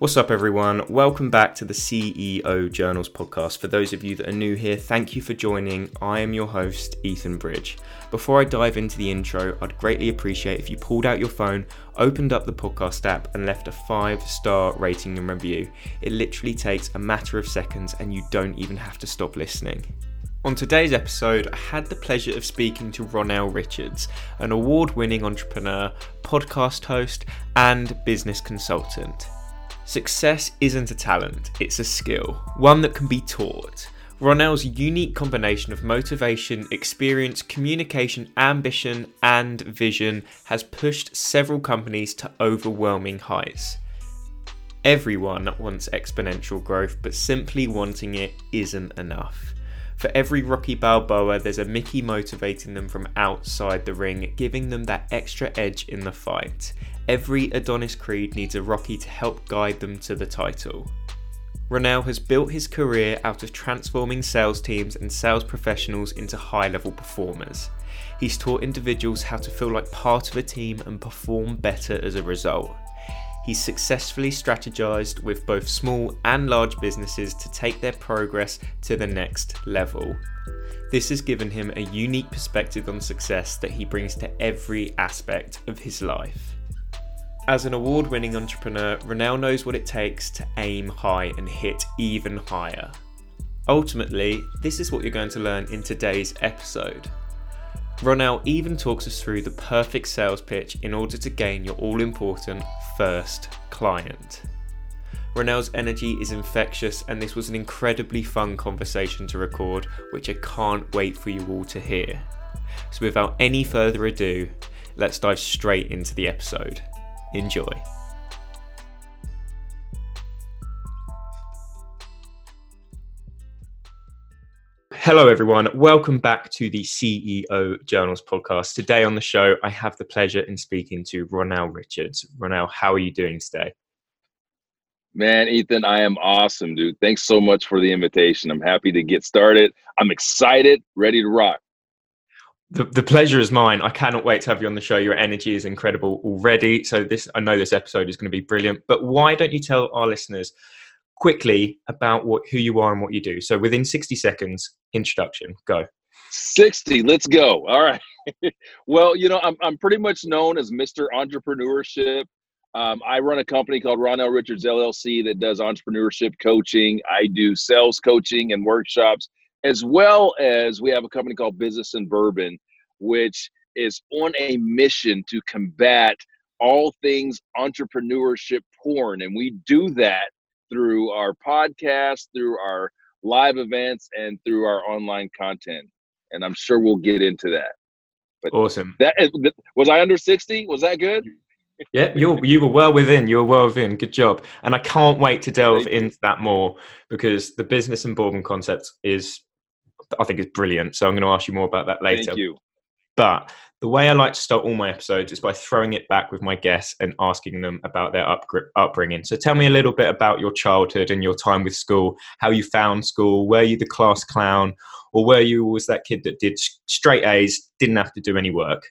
What's up, everyone? Welcome back to the CEO Journals podcast. For those of you that are new here, thank you for joining. I am your host, Ethan Bridge. Before I dive into the intro, I'd greatly appreciate if you pulled out your phone, opened up the podcast app, and left a five star rating and review. It literally takes a matter of seconds, and you don't even have to stop listening. On today's episode, I had the pleasure of speaking to Ronell Richards, an award winning entrepreneur, podcast host, and business consultant. Success isn't a talent, it's a skill, one that can be taught. Ronell's unique combination of motivation, experience, communication, ambition, and vision has pushed several companies to overwhelming heights. Everyone wants exponential growth, but simply wanting it isn't enough. For every Rocky Balboa, there's a Mickey motivating them from outside the ring, giving them that extra edge in the fight. Every Adonis Creed needs a Rocky to help guide them to the title. Ronell has built his career out of transforming sales teams and sales professionals into high level performers. He's taught individuals how to feel like part of a team and perform better as a result. He's successfully strategized with both small and large businesses to take their progress to the next level. This has given him a unique perspective on success that he brings to every aspect of his life. As an award winning entrepreneur, Ronell knows what it takes to aim high and hit even higher. Ultimately, this is what you're going to learn in today's episode. Ronell even talks us through the perfect sales pitch in order to gain your all important first client. Ronell's energy is infectious, and this was an incredibly fun conversation to record, which I can't wait for you all to hear. So, without any further ado, let's dive straight into the episode. Enjoy. Hello, everyone. Welcome back to the CEO Journals podcast. Today on the show, I have the pleasure in speaking to Ronell Richards. Ronell, how are you doing today? Man, Ethan, I am awesome, dude. Thanks so much for the invitation. I'm happy to get started. I'm excited, ready to rock. The, the pleasure is mine. I cannot wait to have you on the show. Your energy is incredible already. So this, I know this episode is going to be brilliant. But why don't you tell our listeners quickly about what who you are and what you do? So within 60 seconds, introduction, go. 60, let's go. All right. well, you know, I'm I'm pretty much known as Mr. Entrepreneurship. Um, I run a company called Ronell Richards LLC that does entrepreneurship coaching. I do sales coaching and workshops as well as we have a company called Business and Bourbon, which is on a mission to combat all things entrepreneurship porn. And we do that through our podcast, through our live events, and through our online content. And I'm sure we'll get into that. But awesome. That was I under 60? Was that good? yeah, you you were well within. You were well within. Good job. And I can't wait to delve into that more because the business and bourbon concept is I think is brilliant. So I'm going to ask you more about that later. Thank you. But the way I like to start all my episodes is by throwing it back with my guests and asking them about their up- upbringing. So tell me a little bit about your childhood and your time with school, how you found school, were you the class clown, or were you always that kid that did straight A's, didn't have to do any work?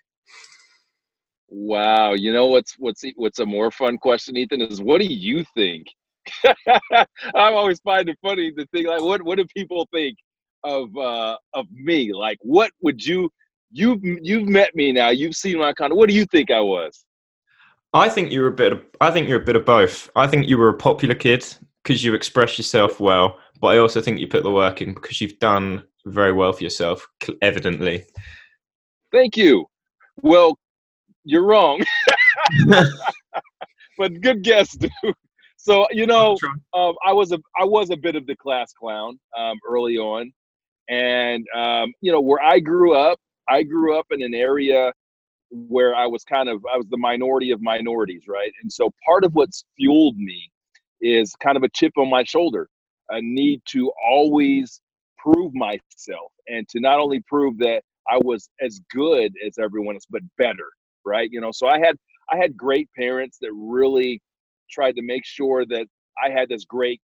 Wow, you know what's what's what's a more fun question, Ethan, is what do you think? I'm always find it funny to think like, what what do people think of uh of me like what would you you've you've met me now you've seen my content what do you think i was? I think you're a bit of, i think you're a bit of both. I think you were a popular kid because you express yourself well but i also think you put the work in because you've done very well for yourself evidently. Thank you. Well you're wrong. But good guess dude. So you know um, i was a i was a bit of the class clown um, early on and um, you know, where I grew up, I grew up in an area where I was kind of I was the minority of minorities, right? And so part of what's fueled me is kind of a chip on my shoulder, a need to always prove myself and to not only prove that I was as good as everyone else, but better, right? You know, so I had I had great parents that really tried to make sure that I had this great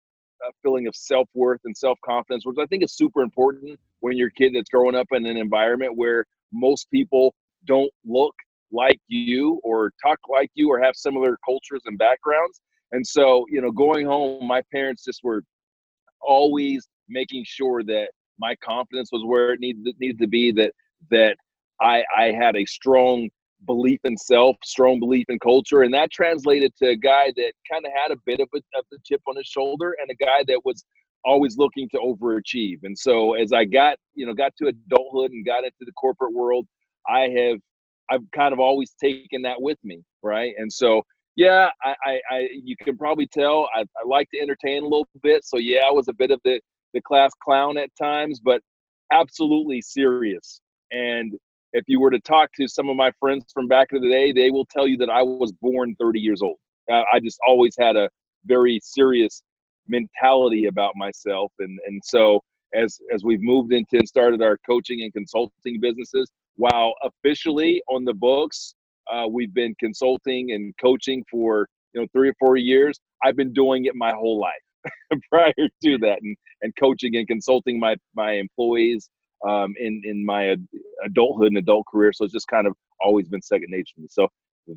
a feeling of self worth and self confidence, which I think is super important when you're a kid that's growing up in an environment where most people don't look like you or talk like you or have similar cultures and backgrounds. And so, you know, going home, my parents just were always making sure that my confidence was where it needed needed to be. That that I I had a strong belief in self, strong belief in culture, and that translated to a guy that kind of had a bit of a of the chip on his shoulder, and a guy that was always looking to overachieve. And so as I got, you know, got to adulthood and got into the corporate world, I have I've kind of always taken that with me, right? And so yeah, I, I, I you can probably tell I, I like to entertain a little bit. So yeah, I was a bit of the the class clown at times, but absolutely serious. And if you were to talk to some of my friends from back in the day, they will tell you that I was born 30 years old. I just always had a very serious mentality about myself and and so as as we've moved into and started our coaching and consulting businesses while officially on the books uh, we've been consulting and coaching for you know three or four years i've been doing it my whole life prior to that and, and coaching and consulting my my employees um, in in my adulthood and adult career so it's just kind of always been second nature to me so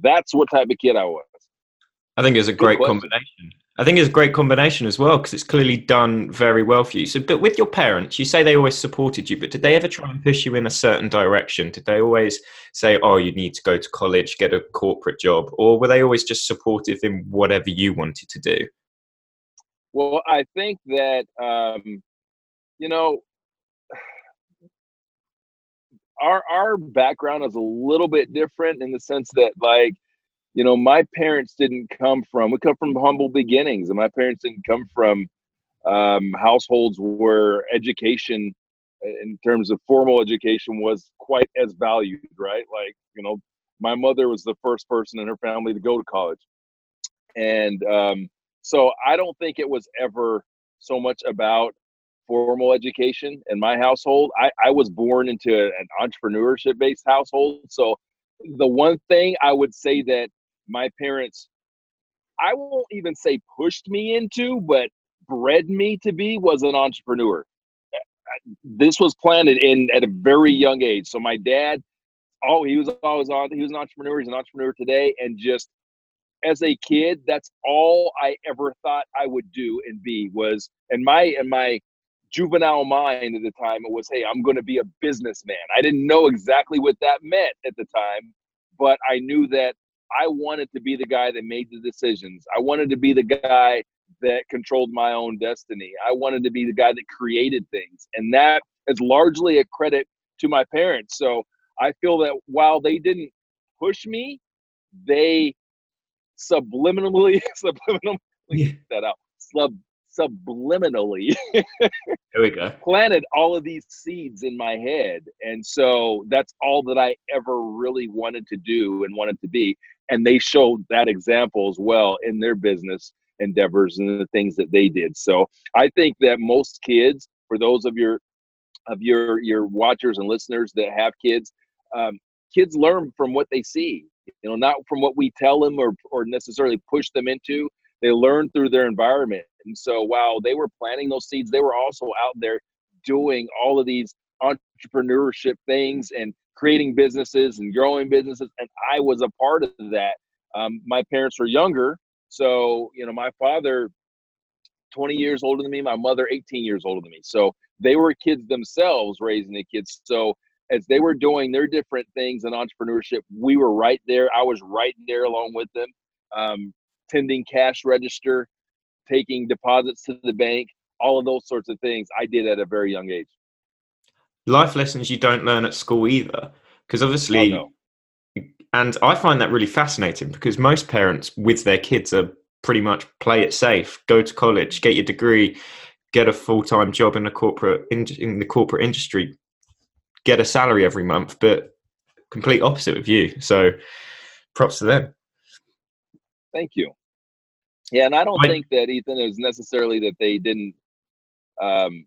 that's what type of kid i was I think it's a great combination. I think it's a great combination as well because it's clearly done very well for you. So, but with your parents, you say they always supported you, but did they ever try and push you in a certain direction? Did they always say, "Oh, you need to go to college, get a corporate job," or were they always just supportive in whatever you wanted to do? Well, I think that um, you know our our background is a little bit different in the sense that like you know, my parents didn't come from, we come from humble beginnings, and my parents didn't come from um, households where education, in terms of formal education, was quite as valued, right? Like, you know, my mother was the first person in her family to go to college. And um, so I don't think it was ever so much about formal education in my household. I, I was born into an entrepreneurship based household. So the one thing I would say mm. that my parents, I won't even say pushed me into, but bred me to be was an entrepreneur. This was planted in at a very mm. young age. So my dad, oh, he was always on. He was an entrepreneur. He's an entrepreneur today, and just as a kid, that's all I ever thought I would do and be was. And my and my juvenile mind at the time, it was, hey, I'm going to be a businessman. I didn't know exactly what that meant at the time, but I knew that I wanted to be the guy that made the decisions. I wanted to be the guy that controlled my own destiny. I wanted to be the guy that created things. And that is largely a credit to my parents. So I feel that while they didn't push me, they subliminally, subliminally yeah. that out, sub, subliminally there we go planted all of these seeds in my head and so that's all that i ever really wanted to do and wanted to be and they showed that example as well in their business endeavors and the things that they did. So I think that most kids, for those of your of your your watchers and listeners that have kids, um, kids learn from what they see. You know, not from what we tell them or or necessarily push them into. They learn through their environment. And so while they were planting those seeds, they were also out there doing all of these entrepreneurship things and creating businesses and growing businesses, and I was a part of that. Um, my parents were younger, so you know, my father, 20 years older than me, my mother, 18 years older than me. So they were kids themselves raising the kids. So as they were doing their different things in entrepreneurship, we were right there. I was right there along with them, um, tending cash register, taking deposits to the bank, all of those sorts of things I did at a very young age life lessons you don't learn at school either. Because obviously, oh, no. and I find that really fascinating because most parents with their kids are pretty much play it safe, go to college, get your degree, get a full time job in the corporate in, in the corporate industry, get a salary every month. But complete opposite of you. So, props to them. Thank you. Yeah, and I don't I, think that Ethan is necessarily that they didn't um,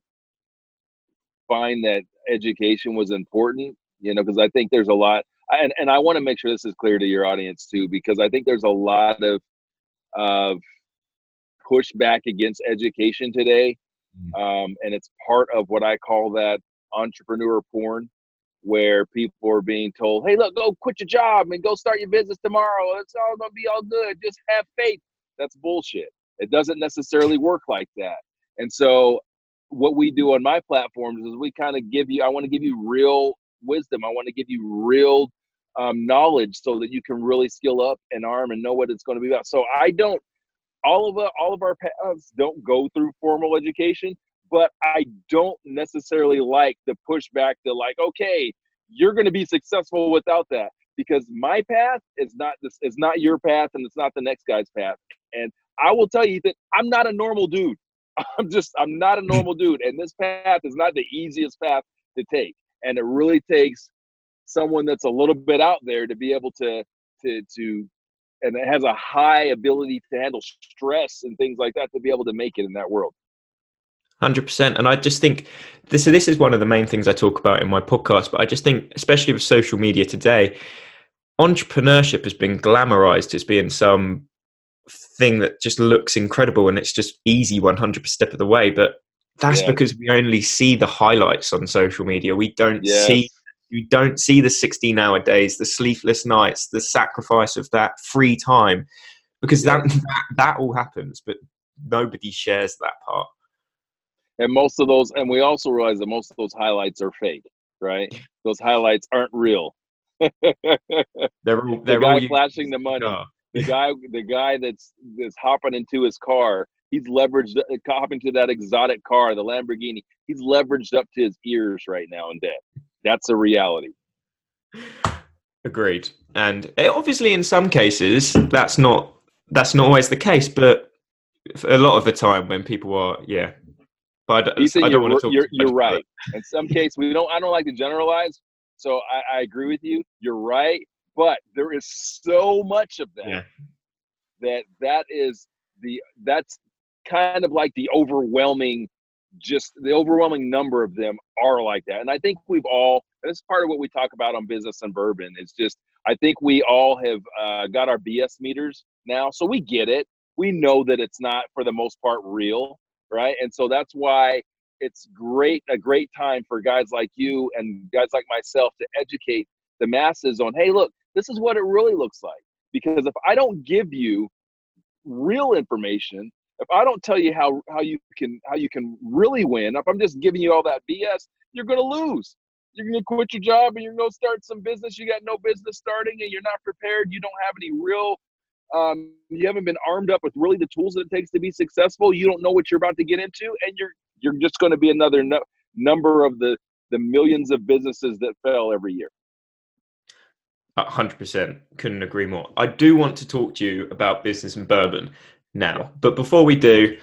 find that education was important, you know, because I think there's a lot, and, and I want to make sure this is clear to your audience too, because I think there's a lot of of pushback against education today, mm. um, and it's part of what I call that entrepreneur porn, where people are being told, "Hey, look, go quit your job and go start your business tomorrow. It's all gonna be all good. Just have faith." That's bullshit. It doesn't necessarily work like that. And so what we do on my platforms is we kind of give you I want to give you real wisdom. I want to give you real um, knowledge so that you can really skill up and arm and know what it's going to be about. So I don't all of all of our paths don't go through formal education, but I don't necessarily like the pushback to like, okay, you're going to be successful without that because my path is not this is not your path and it's not the next guy's path. And I will tell you that I'm not a normal dude. I'm just I'm not a hmm. normal dude, and this path is not the easiest path to take. And it really takes someone that's a little bit out there to be able to to to and it has a high ability to handle stress and things like that to be able to make it in that world. Hundred percent, and I just think this. So this is one of the main things I talk about in my podcast. But I just think, especially with social media today, entrepreneurship has been glamorized as being some thing that just looks incredible and it's just easy 100 step of the way. But that's yeah. because we only see the highlights on social media. We don't yes. see you don't see the 16 hour days, the sleepless nights, the sacrifice of that free time, because that, that, that all happens, but nobody shares that part and most of those and we also realize that most of those highlights are fake right those highlights aren't real they're, they're the guy flashing the money the guy the guy that's that's hopping into his car he's leveraged uh, hopping to that exotic car the lamborghini he's leveraged up to his ears right now in debt that's a reality agreed and eh, obviously in some cases that's not that's not always the case but a lot of the time when people are yeah but Ethan, I don't want to talk. You're, you're right. In some case, we don't. I don't like to generalize. So I, I, agree with you. You're right, but there is so much of that yeah. that that is the that's kind of like the overwhelming just the overwhelming number of them are like that and i think we've all this is part of what we talk about on business and bourbon it's just i think we all have uh, got our bs meters now so we get it we know that it's not for the most part real right? And so that's why it's great a great time for guys like you and guys like myself to educate the masses on hey look this is what it really looks like because if i don't give you real information if i don't tell you how how you can how you can really win if i'm just giving you all that bs you're to lose you're to quit your job and you're to start some business you got no business starting and you're not prepared you don't have any real um, you haven't been armed up with really the tools that it takes to be successful. You don't know what you're about to get into, and you're you're just going to be another no, number of the the millions of businesses that fail every year. Hundred percent, couldn't agree more. I do want to talk to you about business and bourbon now, but before we do,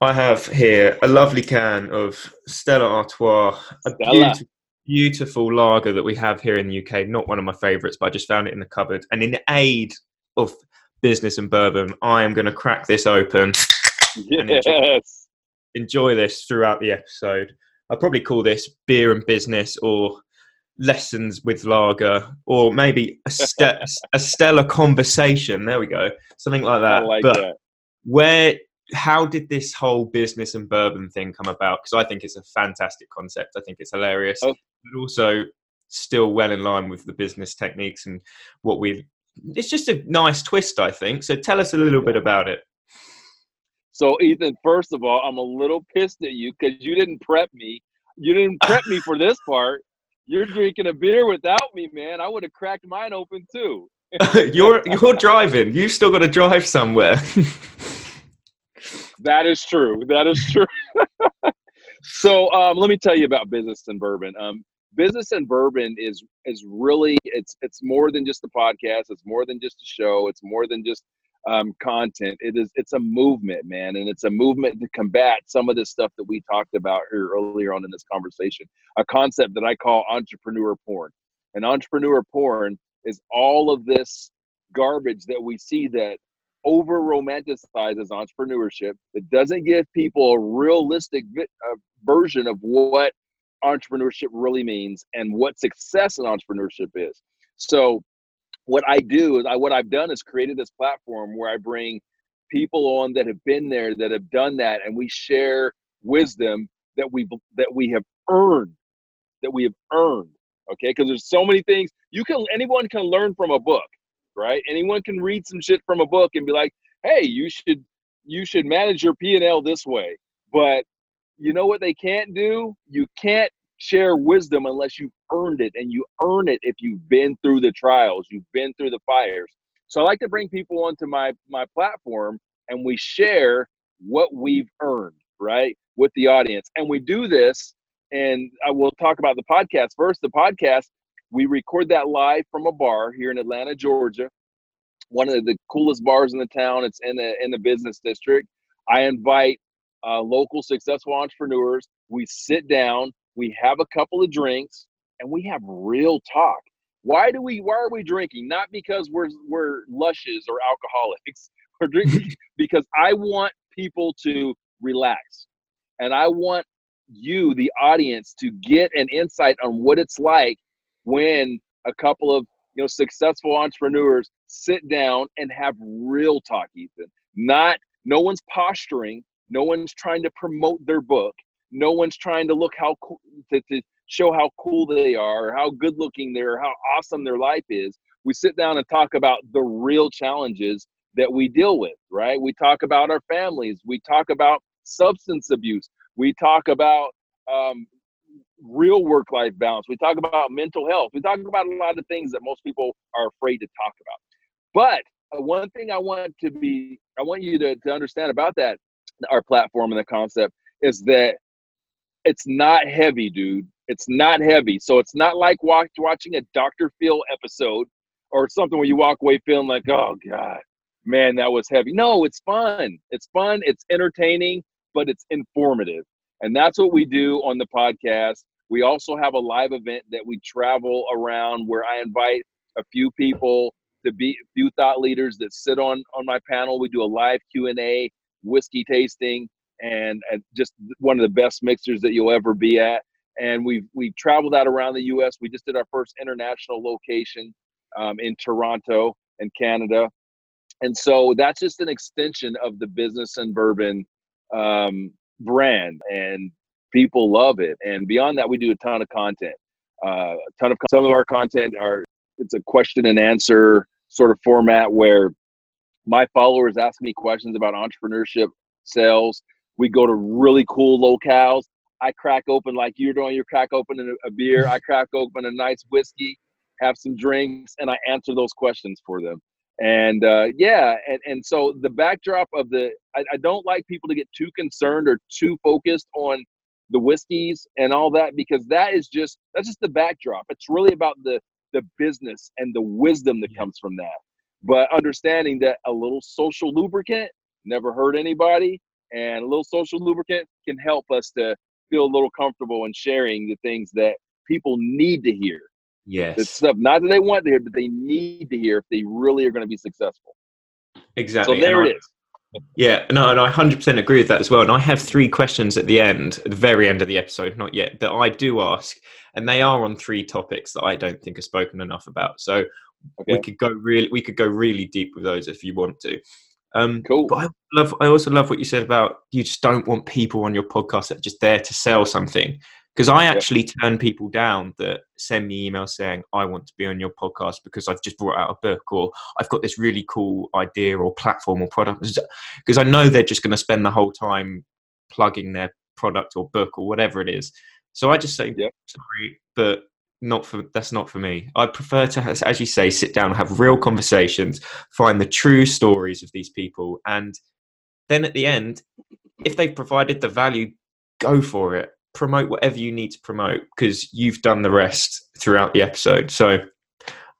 I have here a lovely can of Stella Artois, a beautiful, beautiful lager that we have here in the UK. Not one of my favourites, but I just found it in the cupboard. And in aid of business and bourbon, I am going to crack this open. Yes. Enjoy, enjoy this throughout the episode. I'll probably call this beer and business or lessons with lager or maybe a, ste- a stellar conversation. There we go. Something like that. Like but that. where, how did this whole business and bourbon thing come about? Because I think it's a fantastic concept. I think it's hilarious, oh. but also still well in line with the business techniques and what we've it's just a nice twist, I think. So tell us a little bit about it. So Ethan, first of all, I'm a little pissed at you because you didn't prep me. You didn't prep me for this part. You're drinking a beer without me, man. I would have cracked mine open too. you're you're driving. You've still got to drive somewhere. that is true. That is true. so um, let me tell you about business and bourbon. Um, business and bourbon is is really it's it's more than just a podcast it's more than just a show it's more than just um, content it is it's a movement man and it's a movement to combat some of the stuff that we talked about here earlier on in this conversation a concept that i call entrepreneur porn and entrepreneur porn is all of this garbage that we see that over romanticizes entrepreneurship that doesn't give people a realistic vi- uh, version of what entrepreneurship really means and what success in entrepreneurship is. So what I do is I what I've done is created this platform where I bring people on that have been there that have done that and we share wisdom that we that we have earned that we have earned okay because there's so many things you can anyone can learn from a book right anyone can read some shit from a book and be like hey, you should you should manage your P and L this way. But you know what they can't do? You can't share wisdom unless you've earned it, and you earn it if you've been through the trials, you've been through the fires. So I like to bring people onto my my platform, and we share what we've earned, right, with the audience, and we do this. And I will talk about the podcast first. The podcast we record that live from a bar here in Atlanta, Georgia. One of the coolest bars in the town. It's in the in the business district. I invite uh, local successful entrepreneurs. We sit down, we have a couple of drinks, and we have real talk. Why do we? Why are we drinking? Not because we're we're lushes or alcoholics. We're drinking because I want people to relax, and I want you, the audience, to get an insight on what it's like when a couple of you know successful entrepreneurs sit down and have real talk, Ethan. Not no one's posturing, no one's trying to promote their book, no one's trying to look how cool to, to show how cool they are, or how good looking they're, how awesome their life is. We sit down and talk about the real challenges that we deal with, right? We talk about our families, we talk about substance abuse, we talk about um, real work life balance. We talk about mental health. We talk about a lot of things that most people are afraid to talk about. But uh, one thing I want to be, I want you to, to understand about that, our platform and the concept is that it's not heavy, dude. It's not heavy. So it's not like watch, watching a Dr. Phil episode or something where you walk away feeling like, oh God, man, that was heavy. No, it's fun. It's fun. It's entertaining, but it's informative. And that's what we do on the podcast. We also have a live event that we travel around where I invite a few people to be a few thought leaders that sit on on my panel. We do a live Q&A, whiskey tasting and, and just one of the best mixers that you'll ever be at. And we've we've traveled out around the US. We just did our first international location um, in Toronto in Canada. And so that's just an extension of the business and bourbon um, brand and people love it and beyond that we do a ton of content uh, a ton of some of our content are it's a question and answer sort of format where my followers ask me questions about entrepreneurship sales we go to really cool locales. I crack open like you're doing you crack open a, a beer. I crack open a nice whiskey have some drinks and i answer those questions for them. And uh, yeah and, and so the backdrop of the I, I, don't like people to get too concerned or too focused on the whiskeys and all that because that is just that's just the backdrop. It's really about the the business and the wisdom that comes from that. But understanding that a little social lubricant never hurt anybody and a little social lubricant can help us to feel a little comfortable in sharing the things that people need to hear Yes. It's stuff not that they want to hear, but they need to hear if they really are going to be successful. Exactly. So there and it I, is. Yeah, no, and I 100% agree with that as well. And I have three questions at the end, at the very end of the episode, not yet, that I do ask, and they are on three topics that I don't think are spoken enough about. So okay. we could go really, we could go really deep with those if you want to. Um, cool. But I love, I also love what you said about you just don't want people on your podcast that are just there to sell something because I actually yep. turn people down that send me emails saying I want to be on your podcast because I've just brought out a book or I've got this really cool idea or platform or product because I know they're just going to spend the whole time plugging their product or book or whatever it is. So I just say yep. sorry, but not for that's not for me. I prefer to, as you say, sit down and have real conversations, find the true stories of these people, and then at the end, if they've provided the value, go for it promote whatever you need to promote because you've done the rest throughout the episode. So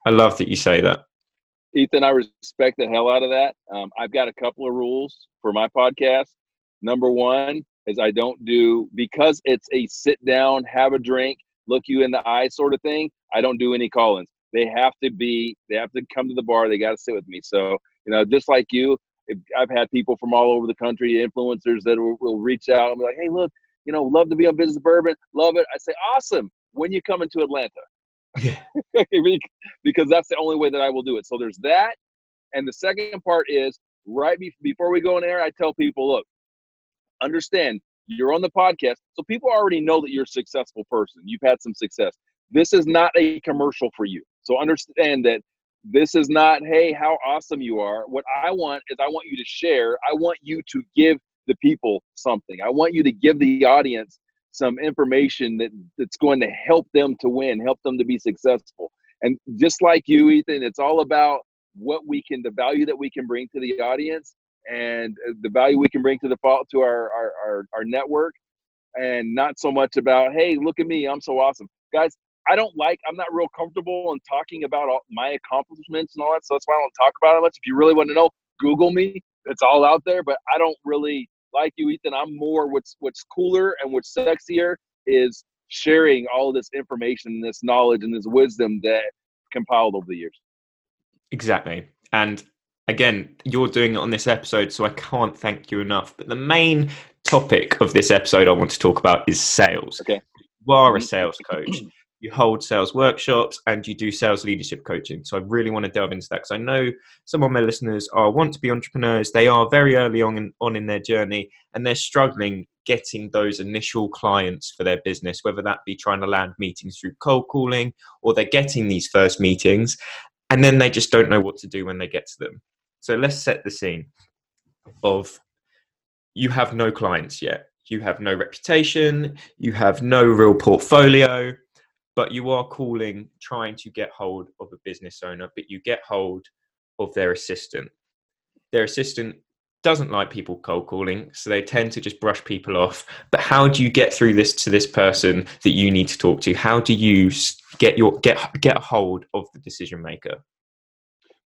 I love that you say that. Ethan, I respect the hell out of that. Um, I've got a couple of rules for my podcast. Number one is I don't do, because it's a sit down, have a drink, look you in the eye sort of thing, I don't do any call ins. They have to be, they have to come to the bar, they got to sit with me. So, you know, just like you, I've had people from all over the country, influencers that will, will reach out and be like, hey, look, you know, love to be on Business Bourbon, love it. I say, awesome. When you coming to Atlanta? Yeah. because that's the only way that I will do it. So there's that. And the second part is right be- before we go in there, I tell people, look, understand you're on the podcast. So people already know that you're a successful person. You've had some success. This is not a commercial for you. So understand that This is not, hey, how awesome you are. What I want is I want you to share. I want you to give the people something. I want you to give the audience some information that that's going to help them to win, help them to be successful. And just like you, Ethan, it's all about what we can, the value that we can bring to the audience, and uh, the value we can bring to the fault to our our our, our network, and not so much about, hey, look at me, I'm so awesome, guys. I don't like. I'm not real comfortable in talking about all my accomplishments and all that. So that's why I don't talk about it much. If you really want to know, Google me. It's all out there. But I don't really like you, Ethan. I'm more what's what's cooler and what's sexier is sharing all this information, this knowledge, and this wisdom that compiled over the years. Exactly. And again, you're doing it on this episode, so I can't thank you enough. But the main topic of this episode I want to talk about is sales. Okay. You are a sales coach you hold sales workshops and you do sales leadership coaching. So I really want to delve into that because I know some of my listeners are want to be entrepreneurs. They are very early on in, on in their journey and they're struggling getting those initial clients for their business, whether that be trying to land meetings through cold calling or they're getting these first meetings and then they just don't know what to do when they get to them. So let's set the scene of you have no clients yet. You have no reputation, you have no real portfolio, but you are calling trying to get hold of a business owner but you get hold of their assistant. Their assistant doesn't like people cold calling so they tend to just brush people off. But how do you get through this to this person that you need to talk to? How do you get your get get a hold of the decision maker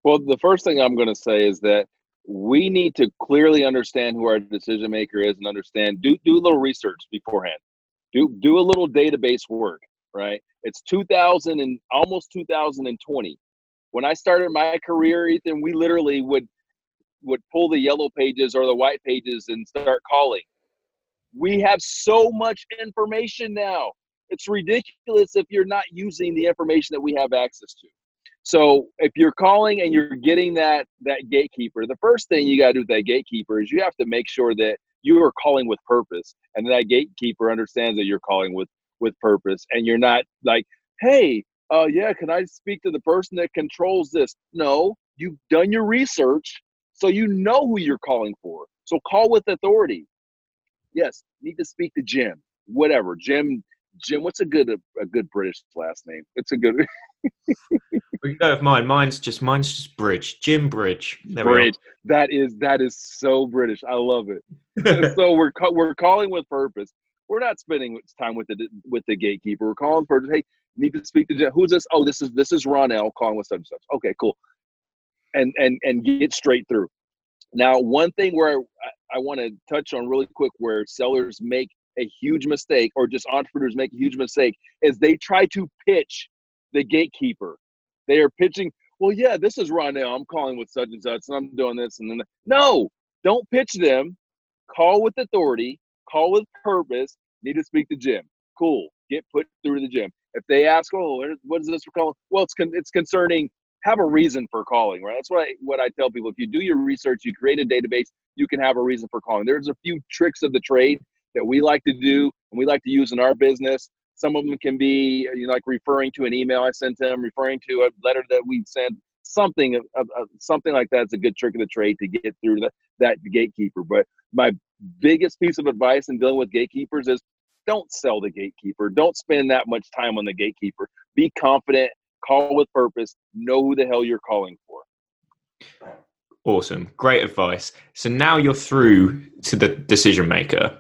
well the first thing i'm going to say is that we need to clearly understand who our decision maker is and understand do do a little research beforehand do do a little database work right? It's 2000 and almost 2020. When I started my career, Ethan, we literally would would pull the yellow pages or the white pages and start calling. We have so much information now. It's ridiculous if you're not using the information that we have access to. So if you're calling and you're getting that that gatekeeper, the first thing you got to do with that gatekeeper is you have to make sure that you are calling with purpose, and that gatekeeper understands that you're calling with with purpose and you're not like hey uh yeah can i speak to the person that controls this? No you've done your research so you know who you're calling for. So call with authority. Yes need to speak to jim whatever jim jim what's a good a, a good british last name it's a good we go with mine mine's just mine's just bridge jim bridge there bridge that is that is so british i love it so we're we're calling with purpose we're not spending time with the with the gatekeeper. We're calling for hey, need to speak to Jim. who's this? Oh, this is this is Ronell calling with such and such. Okay, cool. And and and get straight through. Now, one thing where I, I want to touch on really quick, where sellers make a huge mistake, or just entrepreneurs make a huge mistake, is they try to pitch the gatekeeper. They are pitching. Well, yeah, this is Ronell. I'm calling with such and such, and I'm doing this and then. No, don't pitch them. Call with authority call with purpose, need to speak to Jim. Cool. Get put through the Jim. If they ask, oh, what is this for calling? Well, it's con- it's concerning. Have a reason for calling, right? That's what I what I tell people. If you do your research, you create a database, you can have a reason for calling. There's a few tricks of the trade that we like to do and we like to use in our business. Some of them can be uh, you know, like referring to an email I sent them, referring to a letter that we sent, something something like that's a good trick of the trade to get through the, that gatekeeper. But my biggest piece of advice in dealing with gatekeepers is don't sell the gatekeeper. Don't spend that much time on the gatekeeper. Be confident, call with purpose, know who the hell you're calling for. Awesome. Great advice. So now you're through to the decision maker.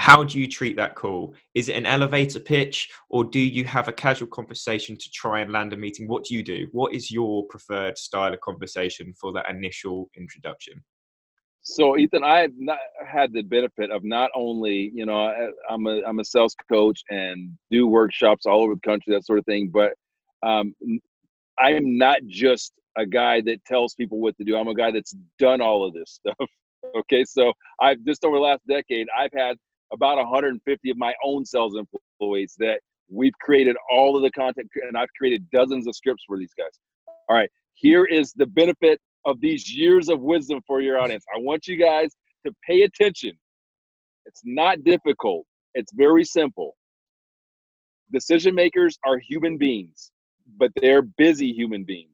How do you treat that call? Is it an elevator pitch or do you have a casual conversation to try and land a meeting? What do you do? What is your preferred style of conversation for that initial introduction? So Ethan, I've not had the benefit of not only, you know, I'm a I'm a sales coach and do workshops all over the country, that sort of thing. But um, I am not just a guy that tells people what to do. I'm a guy that's done all of this stuff. okay, so I've just over the last decade, I've had about 150 of my own sales employees that we've created all of the content, and I've created dozens of scripts for these guys. All right, here is the benefit of these years of wisdom for your audience. I want you guys to pay attention. It's not difficult, it's very simple. Decision makers are human beings, but they're busy human beings.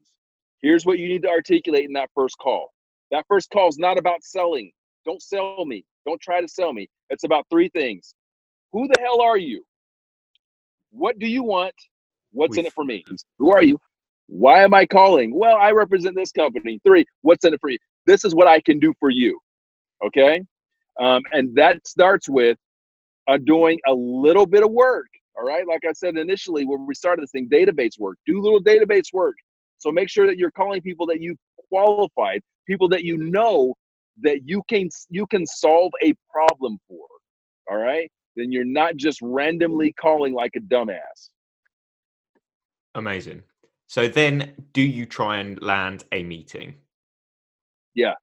Here's what you need to articulate in that first call. That first call is not about selling. Don't sell me. Don't try to sell me. It's about three things. Who the hell are you? What do you want? What's in it for me? Who are you? Why am I calling? Well, I represent this company. Three, what's in it for you? This is what I can do for you. Okay. Um, and that starts with uh, doing a little bit of work. All right. Like I said initially when we started this thing, database work, do little database work. So make sure that you're calling people that you qualified, people that you know that you can you can solve a problem for. All right. Then you're not just randomly calling like a dumbass. Amazing. So then do you try and land a meeting? Yeah.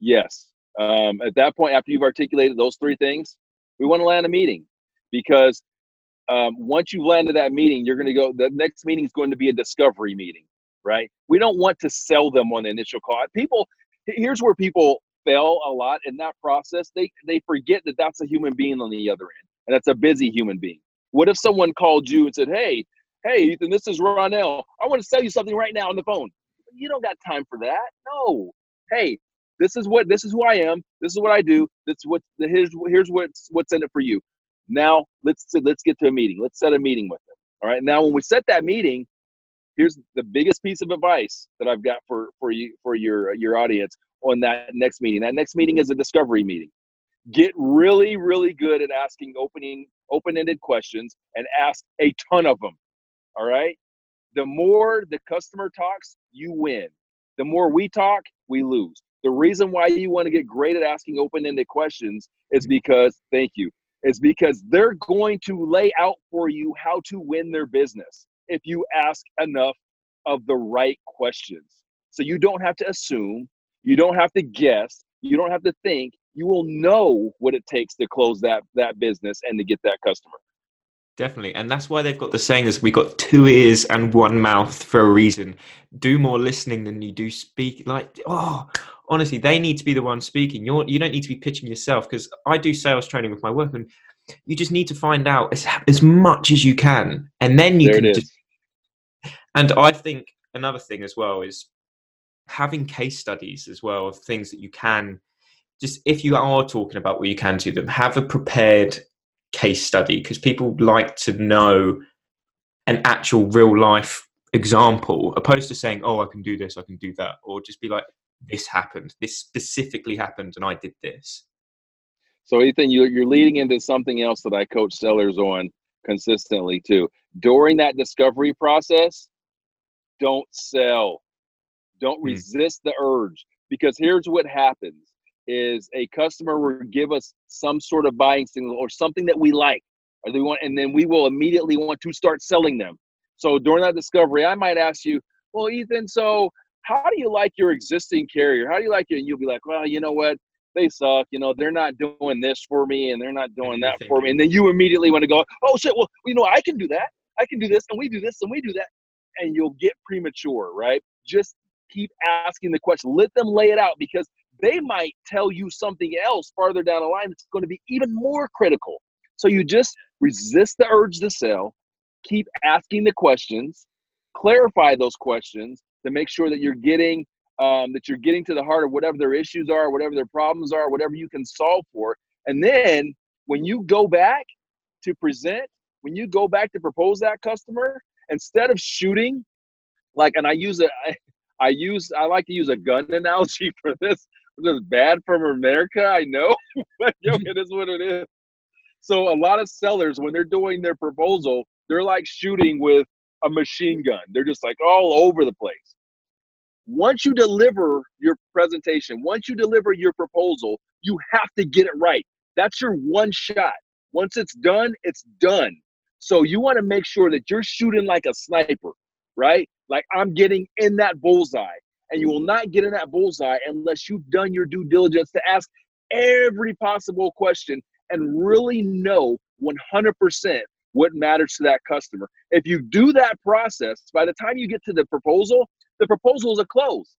Yes. Um, at that point, after you've articulated those three things, we want to land a meeting because um, once you've landed that meeting, you're going to go. The next meeting is going to be a discovery meeting, right? We don't want to sell them on the initial call. People, here's where people fail a lot in that process. They they forget that that's a human being on the other end, and that's a busy human being. What if someone called you and said, "Hey, hey, Ethan, this is Ronell. I want to sell you something right now on the phone." You don't got time for that. No. Hey, this is what this is who I am. This is what I do. This is what here's here's what's what's in it for you. Now let's let's get to a meeting. Let's set a meeting with them. All right. Now when we set that meeting, here's the biggest piece of advice that I've got for for you for your your audience on that next meeting. That next meeting is a discovery meeting. Get really really good at asking opening open-ended questions and ask a ton of them. All right? The more the customer talks, you win. The more we talk, we lose. The reason why you want to get great at asking open-ended questions is because thank you. Is because they're going to lay out for you how to win their business if you ask enough of the right questions. So you don't have to assume, you don't have to guess, you don't have to think. You will know what it takes to close that that business and to get that customer. Definitely. And that's why they've got the saying is we got two ears and one mouth for a reason. Do more listening than you do speak. Like, oh, honestly, they need to be the one speaking. You're you don't need to be pitching yourself because I do sales training with my work and you just need to find out as, as much as you can. And then you there can just and I think another thing as well is having case studies as well of things that you can just if you are talking about what you can to them, have a prepared case study because people like to know an actual real life example opposed to saying oh i can do this i can do that or just be like this happened. This specifically happened and i did this. So ethan you, you're leading into something else that i coach sellers on consistently too. During that discovery process don't sell don't hmm. resist the urge because here's what happens is a customer will give us some sort of buying signal or something that we like or they want and then we will immediately want to start selling them. So during that discovery i might ask you well ethan so how do you like your existing carrier? How do you like it? And you'll be like well you know what? They suck you know they're not doing this for me and they're not doing that for me. And then you immediately want to go oh shit well you know i can do that. I can do this and we do this and we do that. And you'll get premature right? Just keep asking the question let them lay it out because they might tell you something else farther down the line that's going to be even more critical. So you just resist the urge to sell, keep asking the questions, clarify those questions to make sure that you're getting um, that you're getting to the heart of whatever their issues are, whatever their problems are, whatever you can solve for. And then when you go back to present, when you go back to propose that customer, instead of shooting, like, and I use a, I, use, I like to use a gun analogy for this just bad from America. I know, but yo, it is what it is. So a lot of sellers, when they're doing their proposal, they're like shooting with a machine gun. They're just like all over the place. Once you deliver your presentation, once you deliver your proposal, you have to get it right. That's your one shot. Once it's done, it's done. So you want to make sure that you're shooting like a sniper, right? Like I'm getting in that bullseye and you will not get in that bullseye unless you've done your due diligence to ask every possible question and really know 100% what matters to that customer. If you do that process, by the time you get to the proposal, the proposal is a close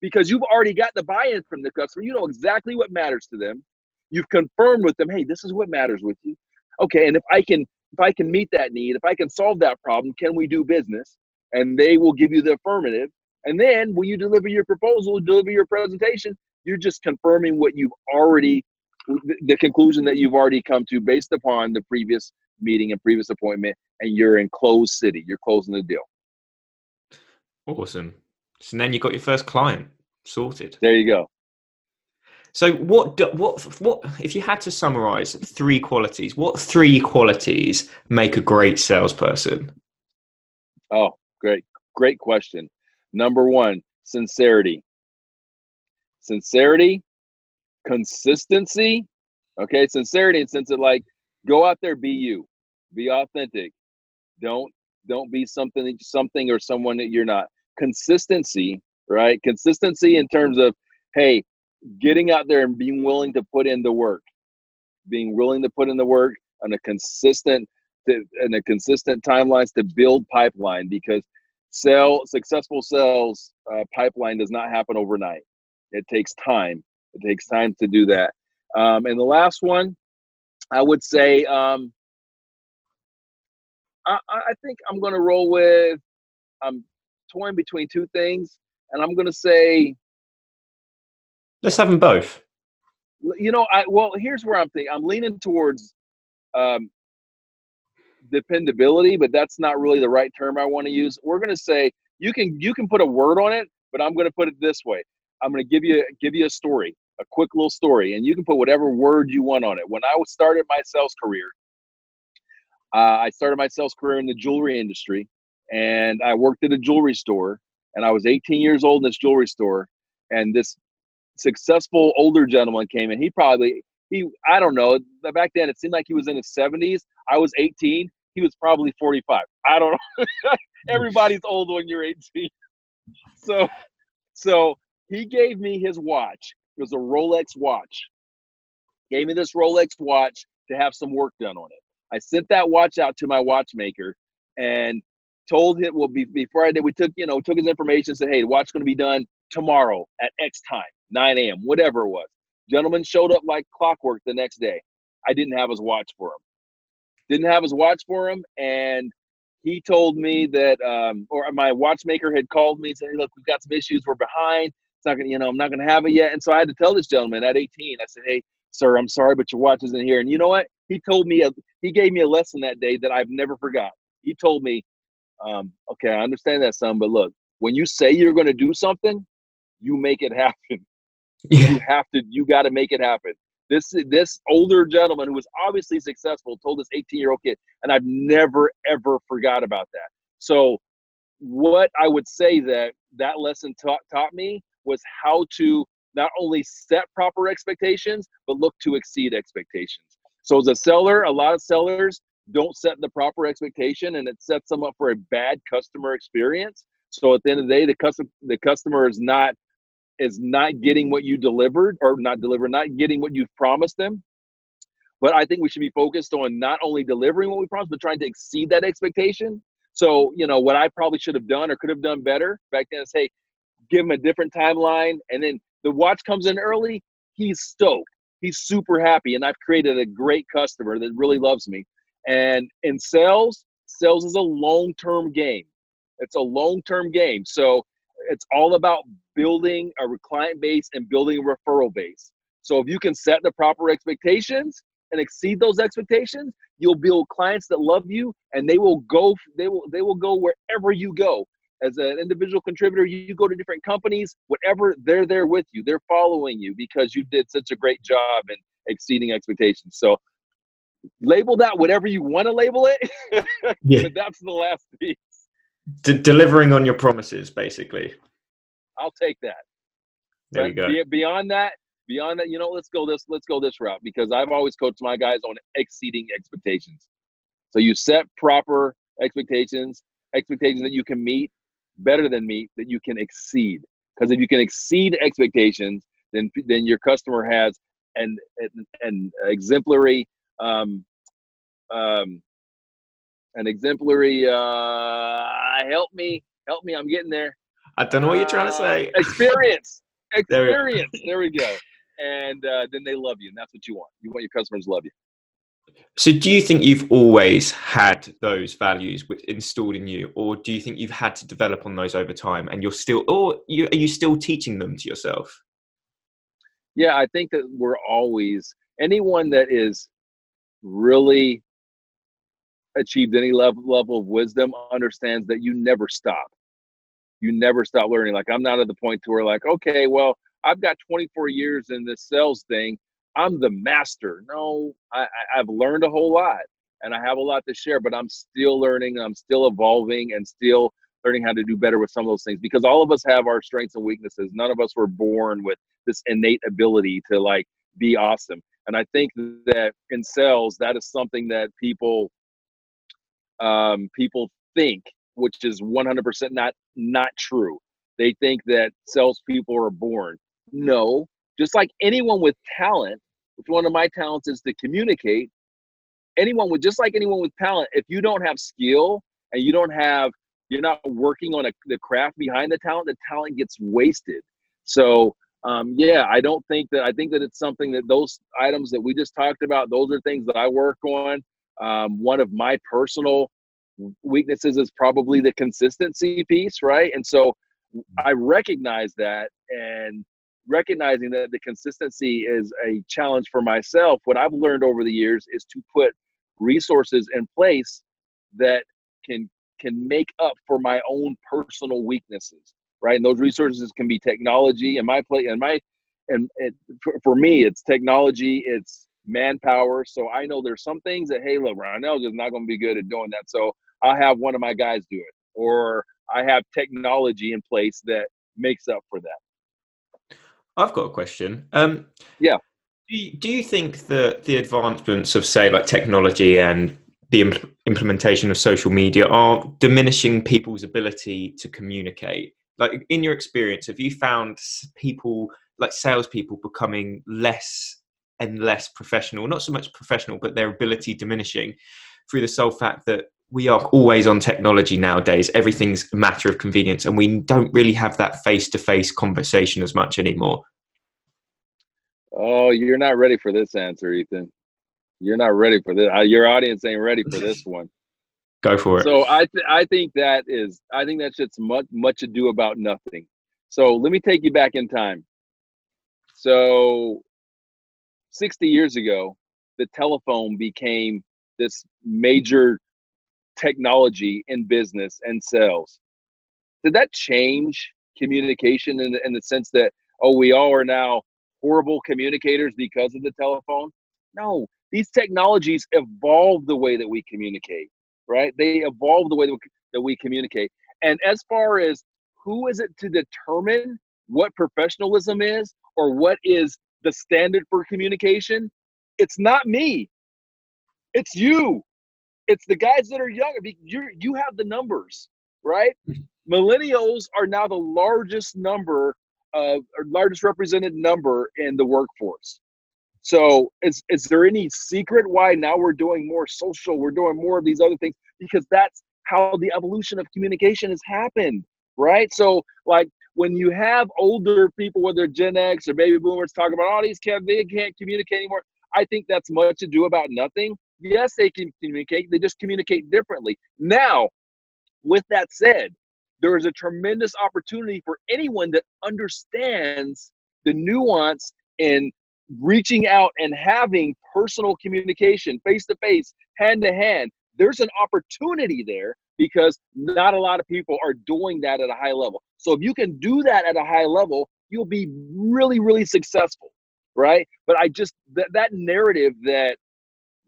because you've already got the buy-in from the customer. You know exactly what matters to them. You've confirmed with them, hey, this is what matters with you. Okay, and if I can if I can meet that need, if I can solve that problem, can we do business? And they will give you the affirmative And then when you deliver your proposal, deliver your presentation, you're just confirming what you've already, the conclusion that you've already come to based upon the previous meeting and previous appointment, and you're in closed city. You're closing the deal. Awesome. So then you got your first client sorted. There you go. So what what what if you had to summarize three qualities, what three qualities make a great salesperson? Oh, great. Great question. Number 1, sincerity. Sincerity, consistency, okay? Sincerity in sense of like go out there be you. Be authentic. Don't don't be something something or someone that you're not. Consistency, right? Consistency in terms of hey, getting out there and being willing to put in the work, being willing to put in the work on a consistent and a consistent timelines to build pipeline because sell successful sales uh, pipeline does not happen overnight. It takes time. It takes time to do that. Um, and the last one, I would say, um, I, I think I'm going to roll with. I'm torn between two things, and I'm going to say Let's have them both. You know, I well, here's where I'm thinking. I'm leaning towards um, dependability, but that's not really the right term I want to use. We're going to say you can you can put a word on it, but I'm going to put it this way. I'm going to give you give you a story, a quick little story, and you can put whatever word you want on it. When I started my sales career, uh, I started my sales career in the jewelry industry, and I worked at a jewelry store. And I was 18 years old in this jewelry store, and this successful older gentleman came in. He probably he I don't know. Back then it seemed like he was in his 70s. I was 18. He was probably 45. I don't know. Everybody's old when you're 18. So so he gave me his watch. It was a Rolex watch. Gave me this Rolex watch to have some work done on it. I sent that watch out to my watchmaker and told him well be, before I did we took you know took his information said hey the watch's going to be done tomorrow at X time 9 a.m., whatever it was. Gentleman showed up like clockwork the next day. I didn't have his watch for him. Didn't have his watch for him, and he told me that, um, or my watchmaker had called me and said, hey, "Look, we've got some issues. We're behind. It's not gonna, you know, I'm not gonna have it yet." And so I had to tell this gentleman at 18. I said, "Hey, sir, I'm sorry, but your watch isn't here." And you know what? He told me, a, he gave me a lesson that day that I've never forgot. He told me, um, "Okay, I understand that, son, but look, when you say you're going to do something, you make it happen. Yeah. You have to. You got to make it happen. This this older gentleman who was obviously successful told this 18 year old kid, and I've never ever forgot about that. So, what I would say that that lesson taught taught me was how to not only set proper expectations but look to exceed expectations. So, as a seller, a lot of sellers don't set the proper expectation, and it sets them up for a bad customer experience. So, at the end of the day, the customer the customer is not is not getting what you delivered or not delivered, not getting what you've promised them. But I think we should be focused on not only delivering what we promised, but trying to exceed that expectation. So, you know, what I probably should have done or could have done better back then is, hey, give him a different timeline. And then the watch comes in early. He's stoked. He's super happy. And I've created a great customer that really loves me. And in sales, sales is a long term game. It's a long term game. So it's all about building a client base and building a referral base. So if you can set the proper expectations and exceed those expectations, you'll build clients that love you and they will go they will they will go wherever you go. As an individual contributor, you go to different companies, whatever, they're there with you. They're following you because you did such a great job and exceeding expectations. So label that whatever you want to label it. yeah. but that's the last piece. De- delivering on your promises, basically. I'll take that. There but you go. Beyond that, beyond that, you know, let's go this let's go this route because I've always coached my guys on exceeding expectations. So you set proper expectations, expectations that you can meet, better than meet, that you can exceed. Because if you can exceed expectations, then then your customer has an an, an exemplary um, um, an exemplary uh, help me help me i'm getting there. I don't know what you're trying to say. Uh, experience experience there we, go. And uh, then they love you and that's what you want. You want your customers to love you. So, do you think you've always had those values installed in you, or do you think you've had to develop on those over time, and you're still, or you, are you still teaching them to yourself? Yeah, I think that we're always anyone that is really achieved any level level of wisdom understands that you never stop. You never stop learning. Like I'm not at the point to where like, okay, well, I've got 24 years in this sales thing. I'm the master. No, I, I've learned a whole lot and I have a lot to share, but I'm still learning. I'm still evolving and still learning how to do better with some of those things because all of us have our strengths and weaknesses. None of us were born with this innate ability to like be awesome. And I think that in sales, that is something that people um, people think, which is 100% not not true. They think that salespeople are born. No, just like anyone with talent, which one of my talents is to communicate. Anyone with just like anyone with talent, if you don't have skill and you don't have, you're not working on a, the craft behind the talent, the talent gets wasted. So um, yeah, I don't think that I think that it's something that those items that we just talked about, those are things that I work on. Um, one of my personal weaknesses is probably the consistency piece, right? And so I recognize that and recognizing that the consistency is a challenge for myself. What I've learned over the years is to put resources in place that can can make up for my own personal weaknesses right? And those resources can be technology. And my play and my and it, for, for me, it's technology, it's manpower. So I know there's some things that hey, look, Ronnell is not going to be good at doing that. So I'll have one of my guys do it, or I have technology in place that makes up for that. I've got a question. Um, yeah. Do you, do you think that the advancements of, say, like technology and the imp- implementation of social media are diminishing people's ability to communicate? like in your experience have you found people like salespeople becoming less and less professional not so much professional but their ability diminishing through the sole fact that we are always on technology nowadays everything's a matter of convenience and we don't really have that face-to-face conversation as much anymore oh you're not ready for this answer ethan you're not ready for this your audience ain't ready for this one Go for it. So I th- I think that is I think that's just much much ado about nothing. So let me take you back in time. So 60 years ago, the telephone became this major technology in business and sales. Did that change communication in the, in the sense that oh we all are now horrible communicators because of the telephone? No, these technologies evolve the way that we communicate right? They evolve the way that we, that we communicate. And as far as who is it to determine what professionalism is or what is the standard for communication, it's not me. It's you. It's the guys that are younger. You you have the numbers, right? Mm-hmm. Millennials are now the largest number of or largest represented number in the workforce. So is is there any secret why now we're doing more social, we're doing more of these other things? Because that's how the evolution of communication has happened, right? So like when you have older people, whether Gen X or baby boomers, talking about all oh, these can't they can't communicate anymore. I think that's much ado about nothing. Yes, they can communicate, they just communicate differently. Now, with that said, there is a tremendous opportunity for anyone that understands the nuance in reaching out and having personal communication face to face, hand to hand, there's an opportunity there because not a lot of people are doing that at a high level. So if you can do that at a high level, you'll be really, really successful, right? But I just that that narrative that